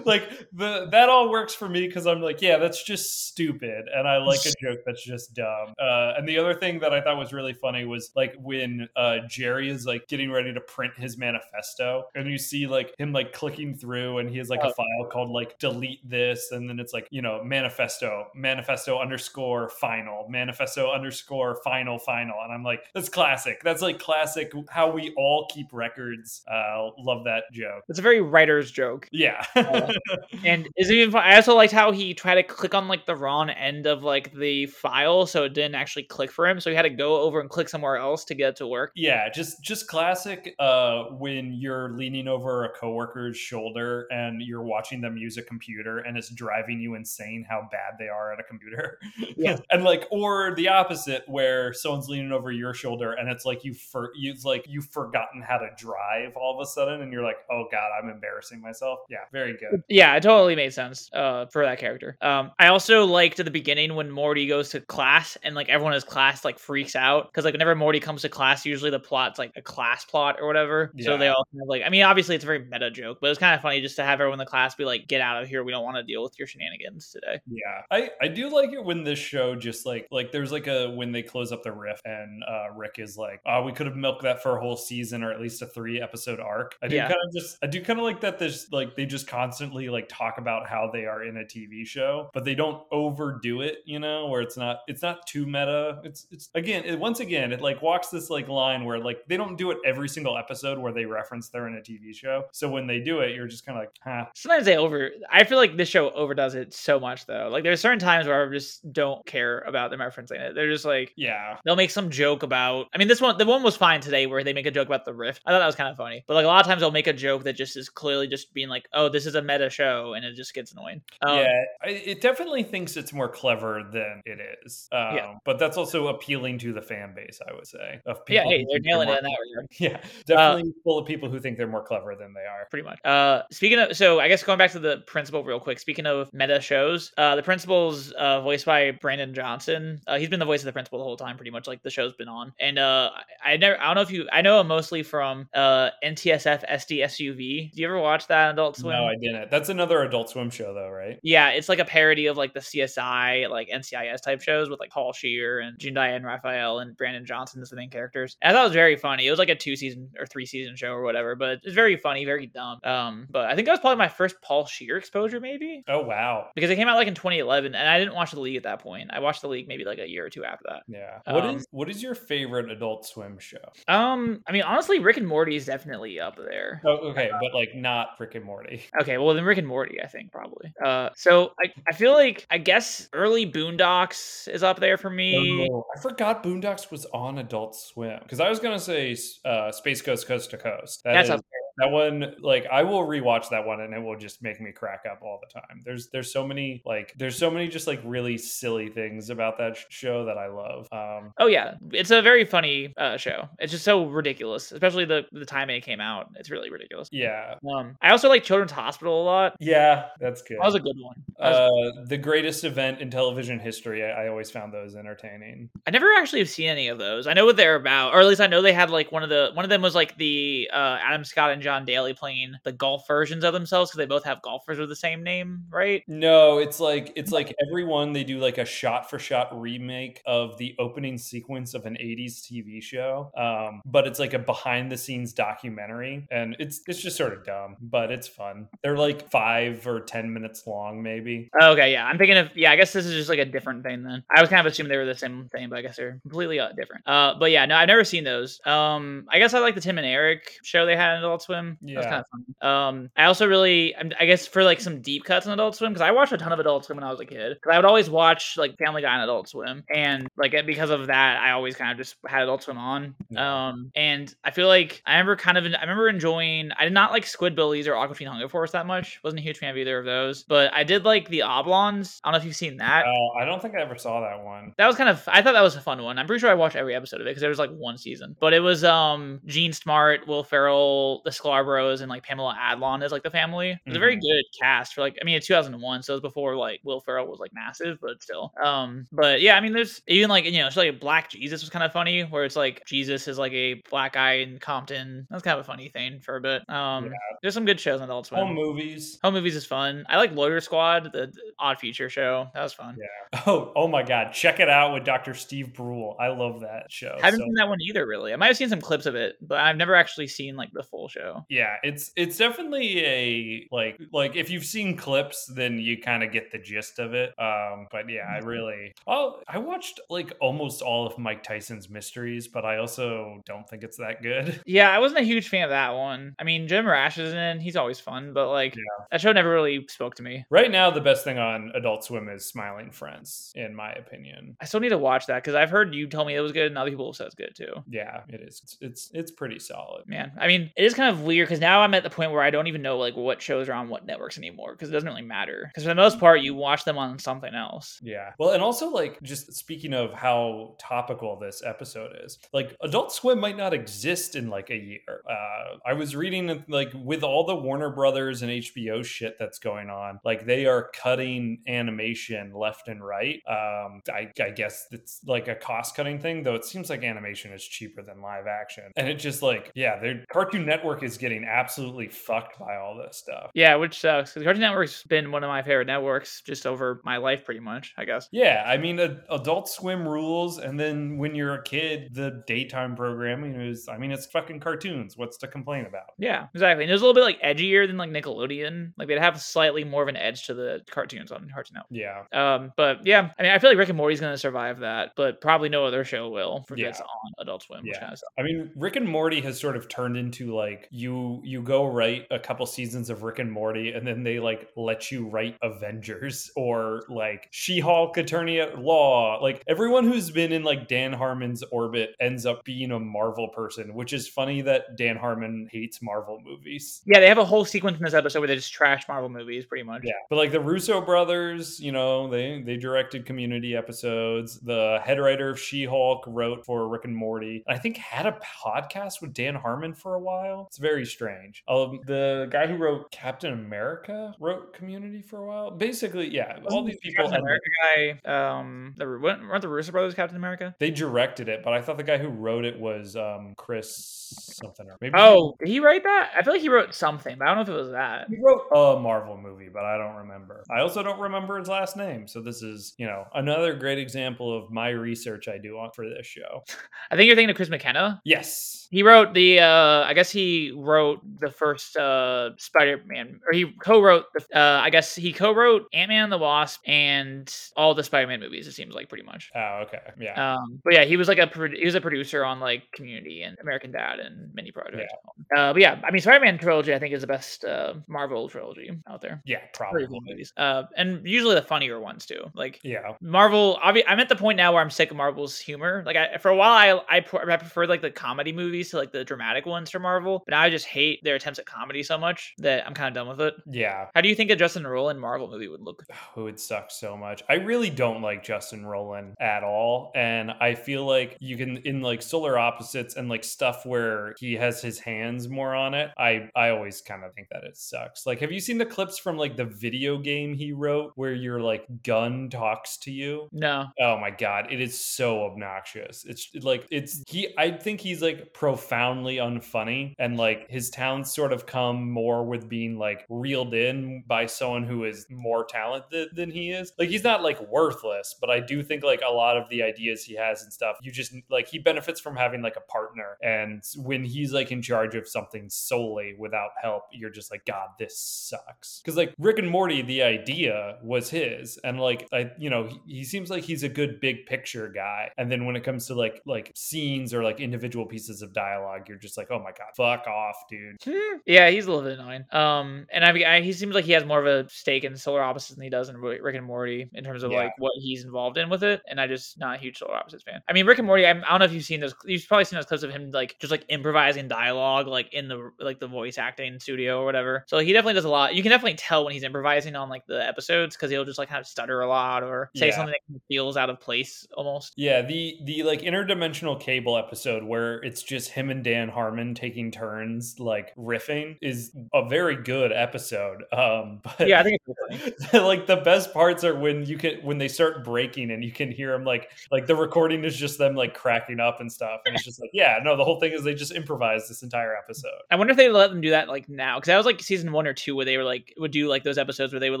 like the that all works for me because I'm like, yeah, that's just stupid, and I like a joke that's just dumb. Uh, and the other thing that I thought was really funny was like when uh, Jerry is like getting ready to print his manifesto, and you see like him like clicking through, and he has like a Oh. file called like delete this, and then it's like you know manifesto, manifesto underscore final, manifesto underscore final final. And I'm like, that's classic. That's like classic how we all keep records. Uh, love that joke. It's a very writer's joke. Yeah. Uh, And is it even fun? I also liked how he tried to click on like the wrong end of like the file, so it didn't actually click for him. So he had to go over and click somewhere else to get to work. Yeah, just just classic uh when you're leaning over a coworker's shoulder and you're watching them use a computer and it's driving you insane how bad they are at a computer. Yeah. and like or the opposite where someone's leaning over your shoulder and it's like you for it's like you've forgotten how to drive all of a sudden and you're like, "Oh god, I'm embarrassing myself." Yeah, very good. Yeah, it totally made sense uh, for that character. Um, I also liked at the beginning when Morty goes to class and like everyone in his class like freaks out because like whenever Morty comes to class, usually the plot's like a class plot or whatever. So they all kind of like, I mean, obviously it's a very meta joke, but it's kind of funny just to have everyone in the class be like, "Get out of here! We don't want to deal with your shenanigans today." Yeah, I I do like it when this show just like like there's like a when they close up the rift and uh Rick is like, oh, we could have milked that for a whole season or at least a three episode arc. I do Yeah. kind of just I do kind of like that. There's like they just constantly like talk about how they are in a TV show, but they don't overdo it. You know, where it's not it's not too meta. It's it's again it, once again it like walks this like line where like they don't do it every single episode where they reference they're in a TV show. So when they do it, you're just kind of like, huh. Sometimes they over. I feel like this show overdoes it so much though. Like there's certain times where I just don't care about them referencing it. They're just like, Yeah, they'll make some joke about i mean this one the one was fine today where they make a joke about the rift i thought that was kind of funny but like a lot of times they'll make a joke that just is clearly just being like oh this is a meta show and it just gets annoying um, yeah, it definitely thinks it's more clever than it is. Um, Yeah. But that's also appealing to the fan base, I would say. Of yeah hey they're nailing it in that regard Yeah, definitely full of people who think they're more clever than they are. pretty much uh speaking of so i guess going back to the principal real quick speaking of meta shows uh the principal's uh voiced by brandon johnson uh, he's been the voice of the principal the whole time pretty much like the show's been on and uh i, never i don't know if you i know him mostly from uh ntsf sd suv do you ever watch that adult swim No, I didn't. That's another Adult Swim show, though, right? Yeah, it's like a parody of like the CSI, like NCIS type shows with like Paul Scheer and June Diane Raphael and Brandon Johnson as the main characters. And I thought it was very funny. It was like a two season or three season show or whatever, but it's very funny, very dumb. Um, but I think that was probably my first Paul Scheer exposure, maybe Oh wow. because it came out like in 2011, and I didn't watch the league at that point. I watched the league maybe like a year or two after that. Yeah. What is Um, what is your favorite Adult Swim show? Um, I mean, honestly, Rick and Morty is definitely up there. Oh, okay, but like not Rick and Morty. Okay, well then Rick and Morty, I think probably. Uh, so I, I feel like I guess early Boondocks is up there for me. Oh, I forgot Boondocks was on Adult Swim because I was gonna say uh, Space Ghost Coast to Coast. That That's is-. That one like i will rewatch that one and it will just make me crack up all the time there's there's so many like there's so many just like really silly things about that sh- show that i love um Oh yeah, it's a very funny uh, show. It's just so ridiculous, especially the the time it came out. It's really ridiculous. yeah Um, I also like Children's Hospital a lot. yeah that's good That was a good one. Uh the greatest event in television history I, I always found those entertaining I never actually have seen any of those. I know what they're about, or at least I know they had like one of the one of them was like the uh, Adam Scott and John Daly playing the golf versions of themselves because they both have golfers with the same name, right? no it's like it's like everyone they do like a shot for shot remake of the opening sequence of an 80s tv show um but it's like a behind the scenes documentary and it's it's just sort of dumb but it's fun they're like five or ten minutes long maybe Okay, yeah, I'm thinking of yeah. I guess this is just like a different thing then. I was kind of assuming they were the same thing, but I guess they're completely uh, different. Uh, but yeah, no, I've never seen those. Um, I guess I like the Tim and Eric show they had in Adult Swim. That was Yeah. kind of fun. Um, I also really, I'm- guess for like some deep cuts in Adult Swim because I watched a ton of Adult Swim when I was a kid. Because I would always watch like Family Guy and Adult Swim, and like because of that, I always kind of just had Adult Swim on. Yeah. Um, and I feel like I remember kind of, I remember enjoying. I did not like Squidbillies or Aqua Teen Hunger Force that much. Wasn't a huge fan of either of those, but I did like the Oblongs. I don't know if you've seen that. Oh, I don't think I ever saw that one. That was kind of I thought that was a fun one. I'm pretty sure I watched every episode of it because there was like one season. But it was um Jean Smart, Will Ferrell, the Scarborough, and like Pamela Adlon is like the family. It was a very Mhm. good cast for like I mean it's 2001, so it was before like Will Ferrell was like massive, but still. Um but yeah, I mean there's even like you know, it's like Black Jesus was kind of funny where it's like Jesus is like a black guy in Compton. That's kind of a funny thing for a bit. Um there's some good shows on Adult Swim. Home movies. Home movies is fun. I like Loiter Squad, the the Odd Future show. That was fun. Yeah. Oh, oh my God! Check it out with Dr. Steve Brule. I love that show. I haven't So- seen that one either, really. I might have seen some clips of it, but I've never actually seen like the full show. Show. Yeah, it's it's definitely a like like if you've seen clips, then you kind of get the gist of it. Um, but yeah, I really oh I watched like almost all of Mike Tyson's mysteries, but I also don't think it's that good. Yeah, I wasn't a huge fan of that one. I mean, Jim Rash is in; he's always fun, but like Yeah. that show never really spoke to me. Right now, the best thing on Adult Swim is Smiling Friends, in my opinion. I still need to watch that because I've heard you tell me it was good, and other people have said it's good too. Yeah, it is. It's it's, it's pretty solid. Man, I mean, it is kind of weird because now I'm at the point where I don't even know like what shows are on what networks anymore because it doesn't really matter. Because for the most part, you watch them on something else. Yeah. Well, and also like just speaking of how topical this episode is, like Adult Swim might not exist in like a year. Uh, I was reading like with all the Warner Brothers and HBO shit that's going on, like they are cutting animation left and right. Um, I, I guess it's like a cost cutting thing, though. It seems like animation is cheaper than live action, and it just like yeah, their Cartoon Network is getting absolutely fucked by all this stuff. Yeah, which sucks because Cartoon Network's been one of my favorite networks just over my life, pretty much. I guess. Yeah, I mean, a, Adult Swim rules, and then when you're a kid, the daytime programming is, I mean, it's fucking cartoons. What's to complain about? Yeah, exactly. And it was a little bit like edgier than like Nickelodeon. Like they'd have slightly more of an edge to the cartoons on Cartoon Network. Yeah, Um, but yeah, I mean, I feel like Rick and Morty's gonna survive that, but probably no other show will for Yeah. on Adult Swim, which Yeah. kind of. I mean, Rick and Morty has sort of turned into like you you go write a couple seasons of Rick and Morty, and then they like let you write Avengers or like She-Hulk Attorney at Law. Like everyone who's been in like Dan Harmon's orbit ends up being a Marvel person, which is funny that Dan Harmon hates Marvel movies. Yeah, they have a whole sequence in this episode where they just trash Marvel movies, pretty much. Yeah, but like the Russo brothers, you know, they they directed Community episodes. The head writer of She-Hulk wrote for Rick and Morty. I think had a podcast with Dan Harmon for a while. It's very strange. Um, the guy who wrote Captain America wrote Community for a while. Basically, yeah, all these people. Captain America guy, um, the weren't weren't the Russo brothers Captain America? they directed it, but I thought the guy who wrote it was um, Chris something or maybe. Oh, did he write that? I feel like he wrote something, but I don't know if it was that. He wrote a Marvel movie, but I don't remember. I also don't remember his last name. So this is, you know, another great example of my research I do on for this show. I think you're thinking of Chris McKenna. Yes. He wrote the uh I guess he wrote the first uh Spider-Man or he co-wrote the uh I guess he co-wrote Ant-Man and the Wasp and all the Spider-Man movies it seems like pretty much. Oh, okay. Yeah. Um but yeah, he was like a pro- he was a producer on like Community and American Dad and many projects. Uh but yeah, I mean Spider-Man trilogy I think is the best uh Marvel trilogy out there. yeah, probably. cool movies. Uh and usually the funnier ones too. Like Yeah. Marvel, obvi- I'm at the point now where I'm sick of Marvel's humor. Like, I, for a while, I I, pr- I preferred like the comedy movies to like the dramatic ones for Marvel, but now I just hate their attempts at comedy so much that I'm kind of done with it. Yeah. How do you think a Justin Roiland Marvel movie would look? Oh, it would suck so much. I really don't like Justin Roiland at all. And I feel like you can in like solar opposites and like stuff where he has his hands more on it. I I always kind of think that it sucks. Like have you seen the clips from like the video game he wrote where your like gun talks to you? No, Oh my god, it is so obnoxious. It's like it's he I think he's like profoundly unfunny and like his talents sort of come more with being like reeled in by someone who is more talented than he is. Like he's not like worthless, but I do think like a lot of the ideas he has and stuff, you just like he benefits from having like a partner and when he's like in charge of something solely without help, you're just like god, this sucks. Cuz like Rick and Morty the idea was his and like I you know, he, he seems like he's a good big picture guy. And then when it comes to like like scenes or like individual pieces of dialogue, you're just like, "Oh my god, fuck off, dude." Hmm, yeah, he's a little bit annoying. Um, and I, mean, I he seems like he has more of a stake in Solar Opposites than he does in Rick and Morty in terms of Yeah. like what he's involved in with it. And I just not a huge Solar Opposites fan. I mean, Rick and Morty. I'm, I don't know if you've seen those. You've probably seen those clips of him like just like improvising dialogue like in the like the voice acting studio or whatever. So he definitely does a lot. You can definitely tell when he's improvising on like the episodes because he'll just like kind of stutter a lot or say Yeah. something that feels out of place almost. Yeah, the the like interdimensional cable episode where it's just him and Dan Harmon taking turns like riffing is a very good episode. Um but Yeah, I think like the best parts are when you can when they start breaking and you can hear them like like the recording is just them like cracking up and stuff and it's just like yeah no the whole thing is they just improvised this entire episode I wonder if they let them do that like now because that was like season one or two where they were like would do like those episodes where they would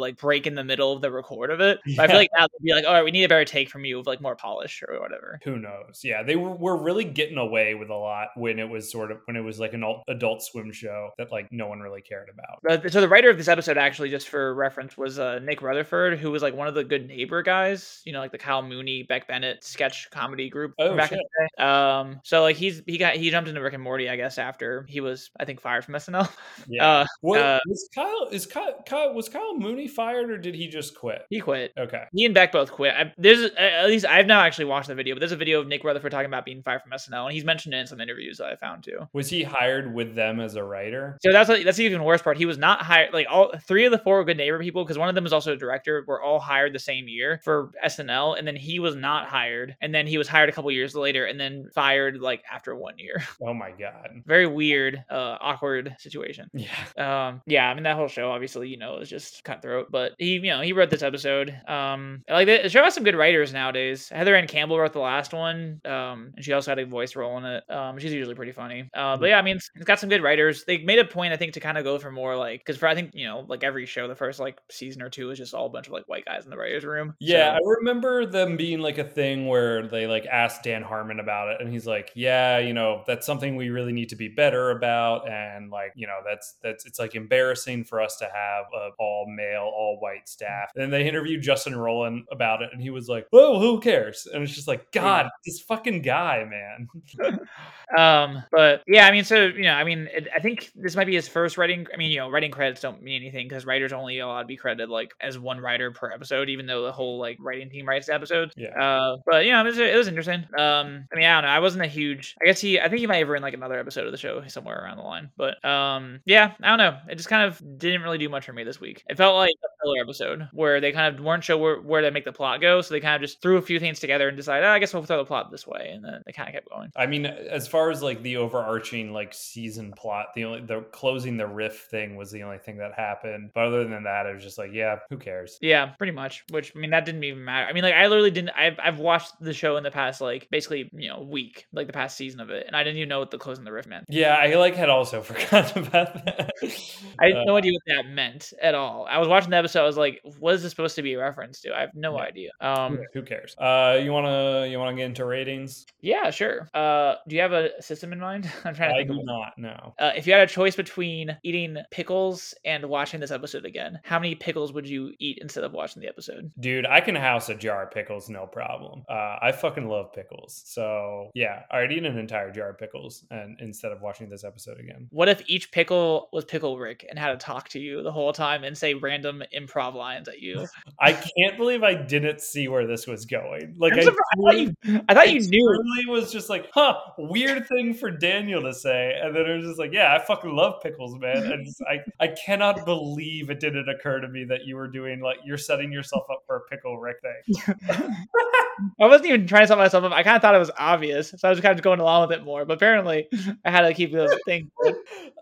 like break in the middle of the record of it. But I feel like now they'd be like, all right, we need a better take from you of like more polish or whatever. who knows yeah they were, were really getting away with a lot when it was sort of when it was like an adult Adult Swim show that like no one really cared about. So the writer of this episode, actually, just for reference, was uh, Nick Rutherford, who was like one of the Good Neighbor guys. You know, like the Kyle Mooney, Beck Bennett sketch comedy group Oh, back shit. in the day. Um, so like he's he got he jumped into Rick and Morty, I guess, after he was I think fired from SNL. Yeah. Uh, What, uh, was Kyle? Is Kyle, Kyle? Was Kyle Mooney fired or did he just quit? he quit. Okay. He and Beck both quit. I, there's at least I've not actually watched the video, but there's a video of Nick Rutherford talking about being fired from SNL, and he's mentioned it in some interviews that I found too. Was he hired with them as a writer? So that's that's the even worse part. He was not hired. Like all three of the four Good Neighbor people, because one of them is also a director, were all hired the same year for SNL, and then he was not hired, and then he was hired a couple years later, and then fired like after one year. Oh my god. Very weird, uh, awkward situation. Yeah. Um, yeah, I mean that whole show obviously, you know, is just cutthroat. But he, you know, he wrote this episode. Um, like the show has some good writers nowadays. Heather Ann Campbell wrote the last one. Um, and she also had a voice role in it. Um, she's usually pretty funny. Uh, but yeah, I mean, it's, it's got some good writers. They made a point, I think, to kind of go for more like because for I think you know, like every show, the first like season or two is just all a bunch of like white guys in the writers' room. Yeah, So- I remember them being like a thing where they like asked Dan Harmon about it, and he's like, "Yeah, you know, that's something we really need to be better about, and like, you know, that's that's it's like embarrassing for us to have a all male, all white staff." And they interviewed Justin Roiland about it, and he was like, "Oh, who cares?" And it's just like, God, this fucking guy, man. Um, but yeah, I mean, so you know, I mean, it, I think this might be his first writing. I mean, you know, writing credits don't mean anything because writers only allowed to be credited like as one writer per episode, even though the whole like writing team writes the episodes. Yeah. Uh, but yeah, it was, it was interesting. Um, I mean, I don't know. I wasn't a huge. I guess he. I think he might have written like another episode of the show somewhere around the line. But um, yeah, I don't know. It just kind of didn't really do much for me this week. It felt like a filler episode where they kind of weren't sure where, where to make the plot go, so they kind of just threw a few things together and decided, oh, I guess we'll throw the plot this way, and then they kind of kept going. I mean, as far as like the overarching like season plot, the only the closing the riff thing was the only thing that happened. But other than that, it was just like, yeah, who cares? Yeah, pretty much. Which I mean, that didn't even matter. I mean, like I literally didn't. I've I've watched the show in the past, like basically, you know, week, like the past season of it, and I didn't even know what the closing the riff meant. Yeah, I like had also forgotten about that. I had Uh, no idea what that meant at all. I was watching the episode. I was like, "What is this supposed to be a reference to?" I have no Yeah. idea. Um, who cares? Uh, you wanna you wanna get into ratings? yeah, sure. Uh, do you have a system in mind? I'm trying to I think do of. one. not know. Uh, if you had a choice between eating pickles and watching this episode again, how many pickles would you eat instead of watching the episode? Dude, I can house a jar of pickles, no problem. Uh, I fucking love pickles. So yeah, I'd eat an entire jar of pickles and instead of watching this episode again. What if each pickle was Pickle Rick and had to talk to you the whole time and say random improv lines at you? I can't believe I didn't see where this was going. Like I, I thought you, I thought you it knew. truly was just like, huh, weird thing for Daniel to say. And then it was just like, yeah, I fucking love pickles, man. And just, I, I cannot believe it didn't occur to me that you were doing like you're setting yourself up for a pickle Rick thing. I wasn't even trying to set myself up. I kind of thought it was obvious, so I was kind of going along with it more. But apparently, I had to keep the thing.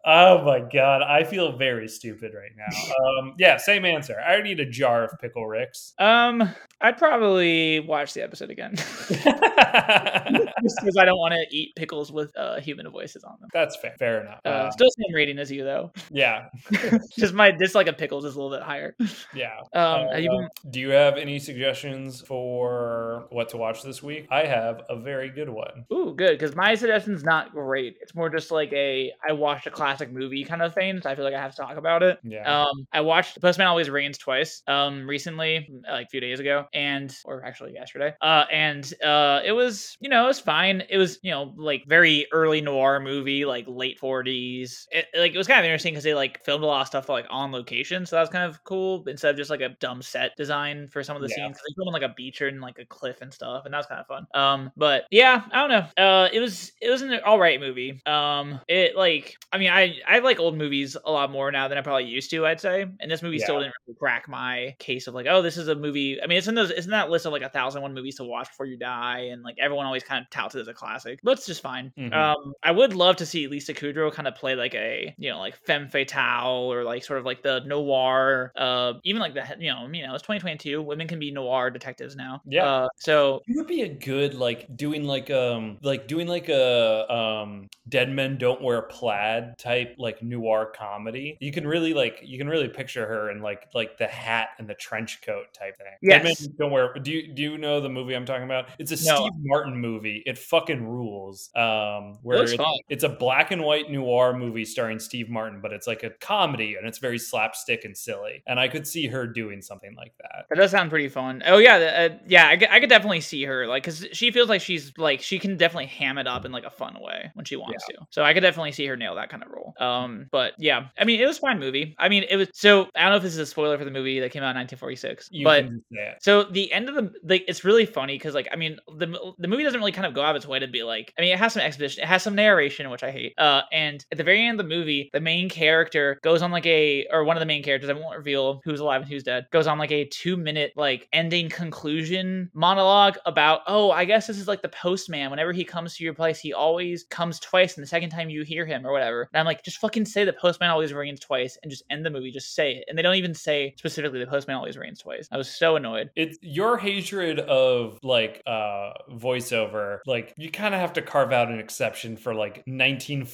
Oh my god, I feel very stupid right now. Um, yeah, same answer. I already need a jar of pickle Ricks. Um, I'd probably watch the episode again just because I don't want to eat pickles with uh, human voices on them. That's fair. Fair enough. Uh, Uh, still same rating as you though. yeah, Just my dislike of pickles is a little bit higher. yeah. Um, Uh, you been, do you have any suggestions for what to watch this week? I have a very good one. Ooh, good. Because my suggestion's not great. It's more just like a I watched a classic movie kind of thing. So I feel like I have to talk about it. Yeah. Um, I watched Postman Always Rings twice. Um, recently, like a few days ago, and or actually yesterday. Uh, and uh, it was you know it was fine. It was you know like very early noir movie, like late forties. It, like it was kind of interesting because they like filmed a lot of stuff like on location, so that was kind of cool instead of just like a dumb set design for some of the Yeah. scenes. they filmed on like a beach or in like a cliff and stuff, and that was kind of fun. Um, but yeah, I don't know. Uh, it was it was an all right movie. Um, it like I mean I I like old movies a lot more now than I probably used to. I'd say, and this movie still didn't really crack my case of like oh this is a movie. I mean it's in those it's in that list of like a thousand one movies to watch before you die, and like everyone always kind of touts it as a classic. But it's just fine. Mhm. Um, I would love to see Lisa Kudrow kind of play like a you know like femme fatale or like sort of like the noir. Uh, even like the you know you know it's 2022. Women can be noir detectives now. Yeah. Uh, so You would be a good like doing like um like doing like a um Dead Men Don't Wear Plaid type like noir comedy. You can really like you can really picture her in like like the hat and the trench coat type thing. Yes. Dead Men Don't wear. Do you do you know the movie I'm talking about? It's a No. Steve Martin movie. It fucking rules. Um, where looks it's, it's a black and white noir movie starring Steve Martin, but it's like a comedy and it's very slapstick and silly. And I could see her doing something like that. That does sound pretty fun. Oh yeah, uh, yeah. I, could- I could definitely see her like because she feels like she's like she can definitely ham it up in like a fun way when she wants to. So I could definitely see her nail that kind of role. Um, but yeah, I mean, it was a fine movie. I mean, it was so I don't know if this is a spoiler for the movie that came out in 1946, You but can just say it. So the end of the like it's really funny because like I mean the the movie doesn't really kind of go out of its way to be like I mean it has some exposition it has some narration which I hate uh and at the very end of the movie the main character goes on like a or one of the main characters I won't reveal who's alive and who's dead goes on like a two minute like ending conclusion monologue about oh I guess this is like the postman. Whenever he comes to your place he always comes twice and the second time you hear him or whatever. And I'm like just fucking say the postman always rings twice and just end the movie. Just say it. And they don't even say specifically the postman always rings twice. I was so annoyed. It's your hatred of like uh voiceover like you kind of have to carve out an exception for like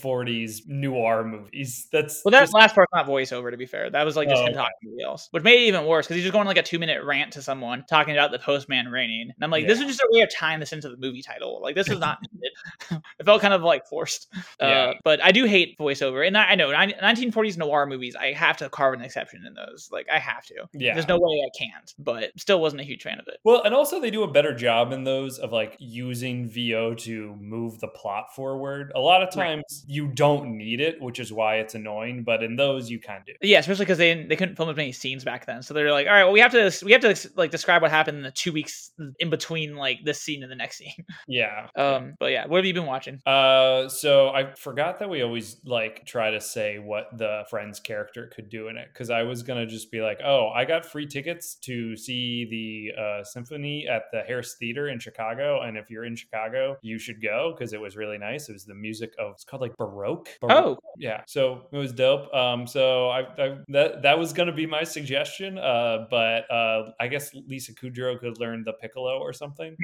1940s noir movies that's Well, that just- last part's not voiceover, to be fair. That was like just Oh, him talking to somebody else, which made it even worse because he's just going on, like a two minute rant to someone talking about the postman raining. And I'm like, this is just a way of tying this into the movie title. Like, this is not it felt kind of like forced. Uh, Yeah. but I do hate voiceover. And I, I know 1940s noir movies, I have to carve an exception in those. Like, I have to. yeah There's no way I can't, but still wasn't a huge fan of it. Well, and also they do a better job in those of like using VO to move the plot forward. A lot of Right. times you don't need it, which is why it's annoying. But in those, you kind of do. Yeah, especially because they they couldn't film as many scenes back then, so they're like, all right, well, we have to we have to like describe what happened in the two weeks in between like this scene and the next scene. Yeah. Um, but yeah, what have you been watching? Uh, so I forgot that we always like try to say what the friend's character could do in it because I was gonna just be like, oh, I got free tickets to see the uh, symphony at the Harris Theater in Chicago, and if you're in Chicago, you should go because it was really nice. It was the music of it's called like Baroque. Baroque. Oh, yeah so it was dope um so I, I that that was gonna be my suggestion uh but uh i guess lisa kudrow could learn the piccolo or something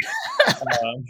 um,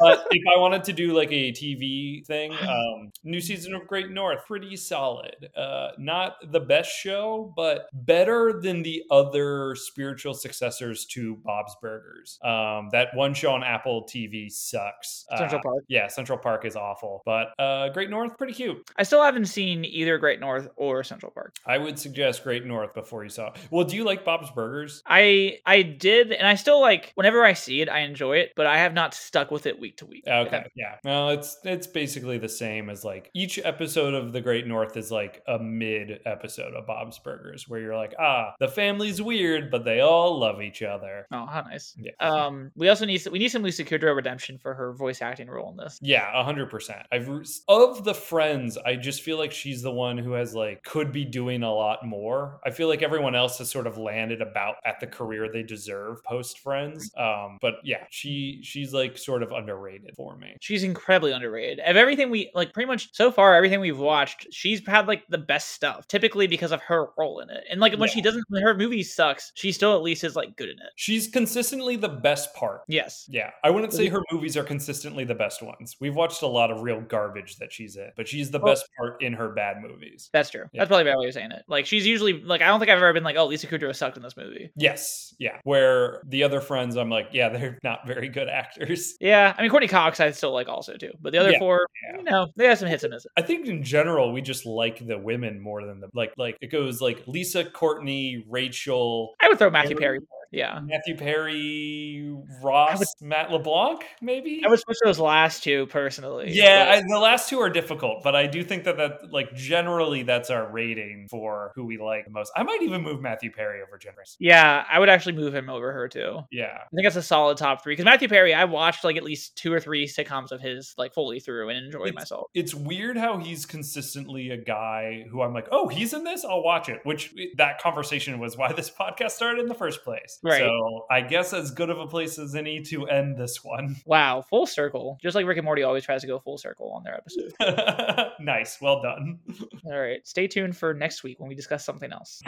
but if i wanted to do like a tv thing um new season of great north pretty solid uh not the best show but better than the other spiritual successors to bob's burgers um that one show on apple tv sucks Central Uh, Park. yeah central park is awful but uh great north pretty cute I still haven't seen either Great North or Central Park. I would suggest Great North before you saw. it. Well, do you like Bob's Burgers? I I did, and I still like whenever I see it, I enjoy it, but I have not stuck with it week to week. Okay, yeah. Well, it's it's basically the same as like each episode of The Great North is like a mid episode of Bob's Burgers, where you're like, ah, the family's weird, but they all love each other. Oh, how nice. Yeah. Um, we also need we need some Lisa Kudrow redemption for her voice acting role in this. Yeah, a hundred percent. I've of the friends, I just feel like she's the one who has like could be doing a lot more. I feel like everyone else has sort of landed about at the career they deserve post Friends. Um, but yeah, she she's like sort of underrated for me. She's incredibly underrated. Of everything we like, pretty much so far, everything we've watched, she's had like the best stuff. Typically because of her role in it, and like when she doesn't, when her movie sucks, she still at least is like good in it. She's consistently the best part. Yes. Yeah, I wouldn't say her movies are consistently the best ones. We've watched a lot of real garbage that she's in, but she's the Well- best part in her bad movies. That's true. Yeah. That's probably a better way of saying it. Like she's usually like I don't think I've ever been like, oh, Lisa Kudrow sucked in this movie. Yes, yeah. Where the other friends, I'm like, yeah, they're not very good actors. Yeah, I mean Courteney Cox I still like also too, but the other Yeah, four, yeah. you know, they have some hits and misses. I think in general we just like the women more than the like. Like it goes like Lisa, Courteney, Rachel, I would throw Matthew Perry? Perry. Yeah, Matthew Perry, Ross, Matt LeBlanc, maybe. I would switch those last two personally. Yeah, I, the last two are difficult, but I do think that that like generally that's our rating for who we like the most. I might even move Matthew Perry over Generous. yeah, I would actually move him over her too. Yeah, I think that's a solid top three because Matthew Perry, I watched like at least two or three sitcoms of his like fully through and enjoyed It's- myself. it's weird how he's consistently a guy who I'm like, oh, he's in this, I'll watch it. Which eh, that conversation was why this podcast started in the first place. Right. So I guess as good of a place as any to end this one. Wow, full circle. Just like Rick and Morty always tries to go full circle on their episode. nice, well done. All right, stay tuned for next week when we discuss something else.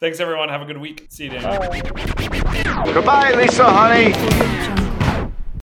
Thanks everyone. Have a good week. See you, Daniel. Goodbye, Lisa, honey. Jungle.